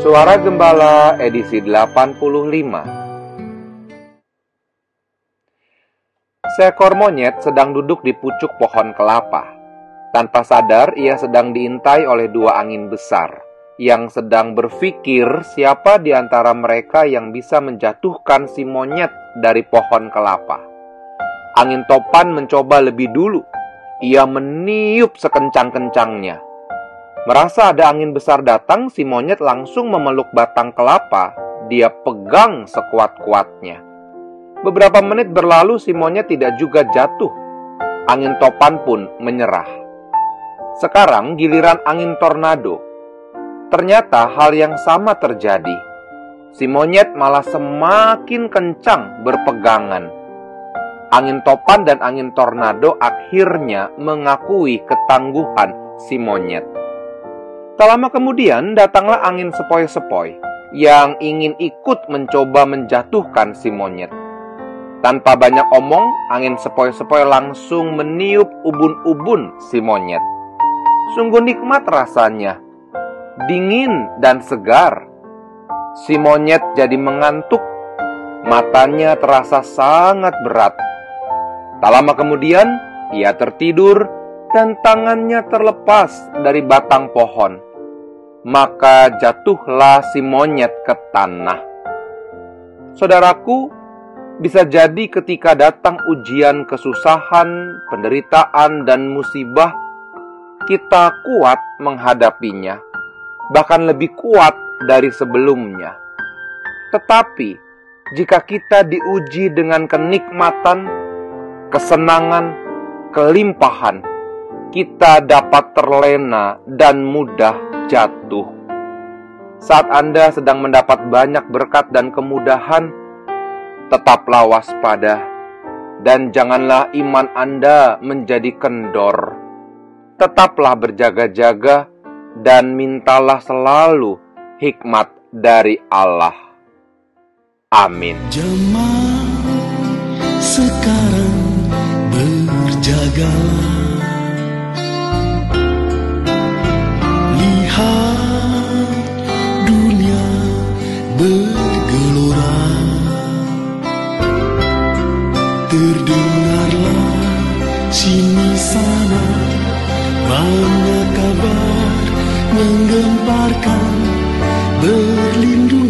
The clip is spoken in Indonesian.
Suara Gembala edisi 85 Seekor monyet sedang duduk di pucuk pohon kelapa. Tanpa sadar, ia sedang diintai oleh dua angin besar yang sedang berpikir siapa di antara mereka yang bisa menjatuhkan si monyet dari pohon kelapa. Angin topan mencoba lebih dulu. Ia meniup sekencang-kencangnya. Merasa ada angin besar datang, si monyet langsung memeluk batang kelapa. Dia pegang sekuat-kuatnya. Beberapa menit berlalu, si monyet tidak juga jatuh. Angin topan pun menyerah. Sekarang giliran angin tornado Ternyata hal yang sama terjadi. Si monyet malah semakin kencang berpegangan. Angin topan dan angin tornado akhirnya mengakui ketangguhan si monyet. Tak lama kemudian datanglah angin sepoi-sepoi yang ingin ikut mencoba menjatuhkan si monyet. Tanpa banyak omong, angin sepoi-sepoi langsung meniup ubun-ubun si monyet. Sungguh nikmat rasanya dingin dan segar. Si monyet jadi mengantuk, matanya terasa sangat berat. Tak lama kemudian, ia tertidur dan tangannya terlepas dari batang pohon. Maka jatuhlah si monyet ke tanah. Saudaraku, bisa jadi ketika datang ujian kesusahan, penderitaan, dan musibah, kita kuat menghadapinya bahkan lebih kuat dari sebelumnya. Tetapi, jika kita diuji dengan kenikmatan, kesenangan, kelimpahan, kita dapat terlena dan mudah jatuh. Saat Anda sedang mendapat banyak berkat dan kemudahan, tetaplah waspada dan janganlah iman Anda menjadi kendor. Tetaplah berjaga-jaga dan mintalah selalu hikmat dari Allah. Amin. Jemaat sekarang berjagalah. Bergelora. Terdengarlah sini sana banyak kabar menggemparkan berlindung